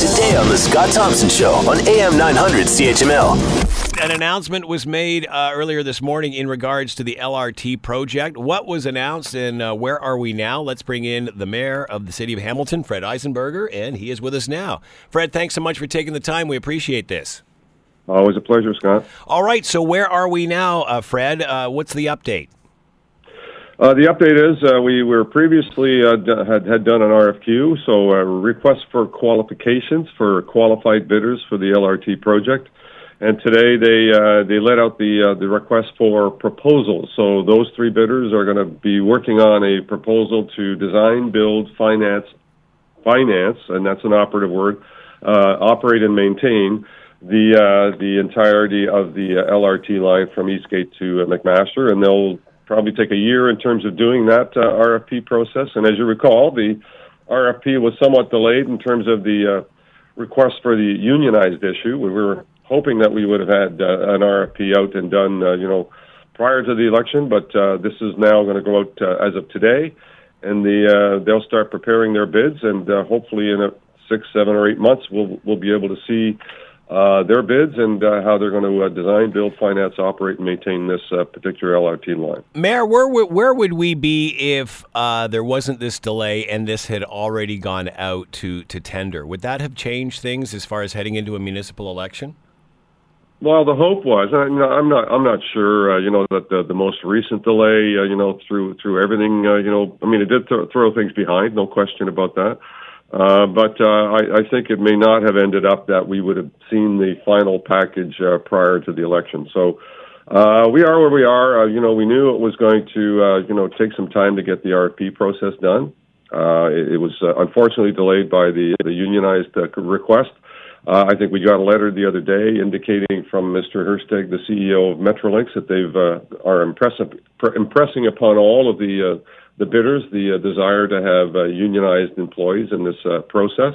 Today on The Scott Thompson Show on AM 900 CHML. An announcement was made uh, earlier this morning in regards to the LRT project. What was announced and uh, where are we now? Let's bring in the mayor of the city of Hamilton, Fred Eisenberger, and he is with us now. Fred, thanks so much for taking the time. We appreciate this. Always a pleasure, Scott. All right, so where are we now, uh, Fred? Uh, what's the update? Uh, the update is uh, we were previously uh, had had done an RFQ, so a request for qualifications for qualified bidders for the LRT project, and today they they let out the the request for proposals. So those three bidders are going to be working on a proposal to design, build, finance, finance, and that's an operative word, operate and maintain the the entirety of the LRT line from Eastgate to McMaster, and they'll probably take a year in terms of doing that uh, RFP process. And as you recall, the RFP was somewhat delayed in terms of the uh, request for the unionized issue. We were hoping that we would have had uh, an RFP out and done, uh, you know, prior to the election, but uh, this is now going to go out uh, as of today, and the uh, they'll start preparing their bids, and uh, hopefully in a six, seven, or eight months, we'll we'll be able to see uh, their bids and uh, how they're going to uh, design, build, finance, operate, and maintain this uh, particular LRT line. Mayor, where would- where would we be if uh, there wasn't this delay and this had already gone out to, to tender? Would that have changed things as far as heading into a municipal election? Well, the hope was, I, you know, I'm not, I'm not sure, uh, you know, that the, the most recent delay, uh, you know, through through everything, uh, you know, I mean, it did th- throw things behind, no question about that. Uh, but uh, I, I think it may not have ended up that we would have seen the final package uh, prior to the election. So uh, we are where we are. Uh, you know, we knew it was going to, uh, you know, take some time to get the RFP process done. Uh, it, it was uh, unfortunately delayed by the the unionized request. Uh, I think we got a letter the other day indicating from Mr. Verster, the CEO of Metrolinx, that they've uh, are impressive, impressing upon all of the uh, the bidders the desire to have unionized employees in this process.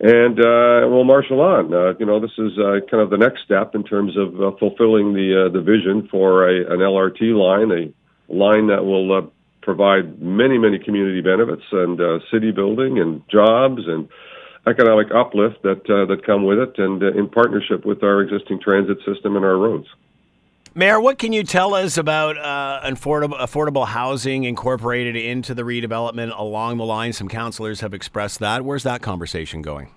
And uh, we'll marshal on. Uh, you know, this is uh, kind of the next step in terms of uh, fulfilling the uh, the vision for a, an LRT line, a line that will uh, provide many, many community benefits and uh, city building and jobs and economic uplift that uh, that come with it, and uh, in partnership with our existing transit system and our roads. Mayor, what can you tell us about uh, affordable, affordable housing incorporated into the redevelopment along the line? Some councillors have expressed that. Where's that conversation going?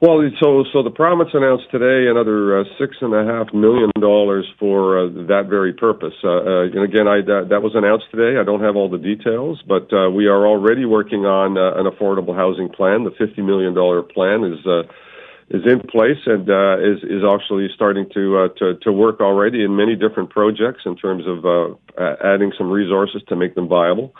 Well, so so the province announced today another uh, six and a half million dollars for uh, that very purpose. Uh, uh, and again, I that, that was announced today. I don't have all the details, but uh, we are already working on uh, an affordable housing plan. The fifty million dollar plan is uh, is in place and uh, is is actually starting to, to to work already in many different projects in terms of uh, adding some resources to make them viable.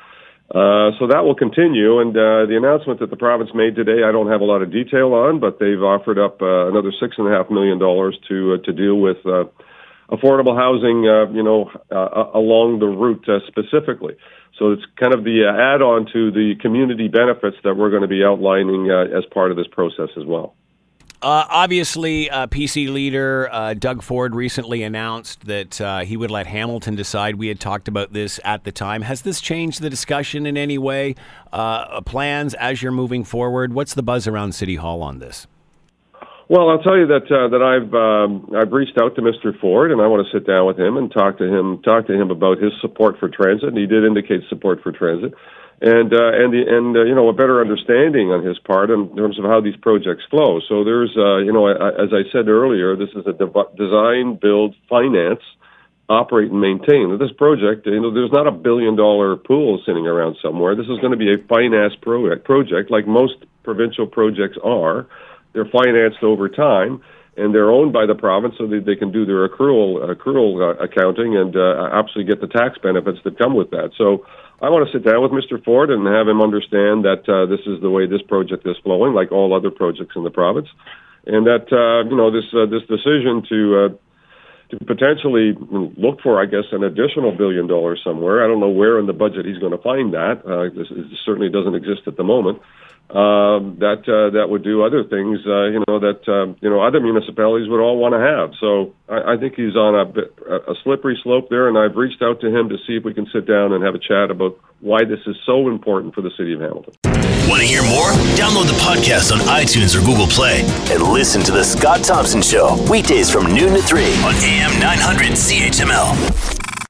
Uh, so that will continue. And uh, the announcement that the province made today, I don't have a lot of detail on, but they've offered up uh, another six and a half million dollars to uh, to deal with uh, affordable housing, uh, you know, uh, along the route uh, specifically. So it's kind of the uh, add-on to the community benefits that we're going to be outlining uh, as part of this process as well. Uh, obviously, uh, PC leader uh, Doug Ford recently announced that uh, he would let Hamilton decide. We had talked about this at the time. Has this changed the discussion in any way? Uh, plans as you're moving forward? What's the buzz around City Hall on this? Well, I'll tell you that uh, that I've um, I've reached out to Mr. Ford, and I want to sit down with him and talk to him talk to him about his support for transit. And he did indicate support for transit, and uh, and the, and uh, you know a better understanding on his part in terms of how these projects flow. So there's uh, you know I, as I said earlier, this is a dev- design, build, finance, operate, and maintain. This project, you know, there's not a billion dollar pool sitting around somewhere. This is going to be a finance project project like most provincial projects are. They're financed over time, and they're owned by the province, so that they can do their accrual accrual uh, accounting and uh, absolutely get the tax benefits that come with that. So. I want to sit down with Mr. Ford and have him understand that uh, this is the way this project is flowing, like all other projects in the province, and that uh, you know this uh, this decision to uh, to potentially look for, I guess, an additional billion dollars somewhere. I don't know where in the budget he's going to find that. Uh, this, this certainly doesn't exist at the moment. Um, that uh, that would do other things, uh, you know, that uh, you know other municipalities would all want to have. So I, I think he's on a, bit, a slippery slope there, and I've reached out to him to see if we can sit down and have a chat about why this is so important for the city of Hamilton. Want to hear more? Download the podcast on iTunes or Google Play and listen to the Scott Thompson Show weekdays from noon to three on AM 900 CHML.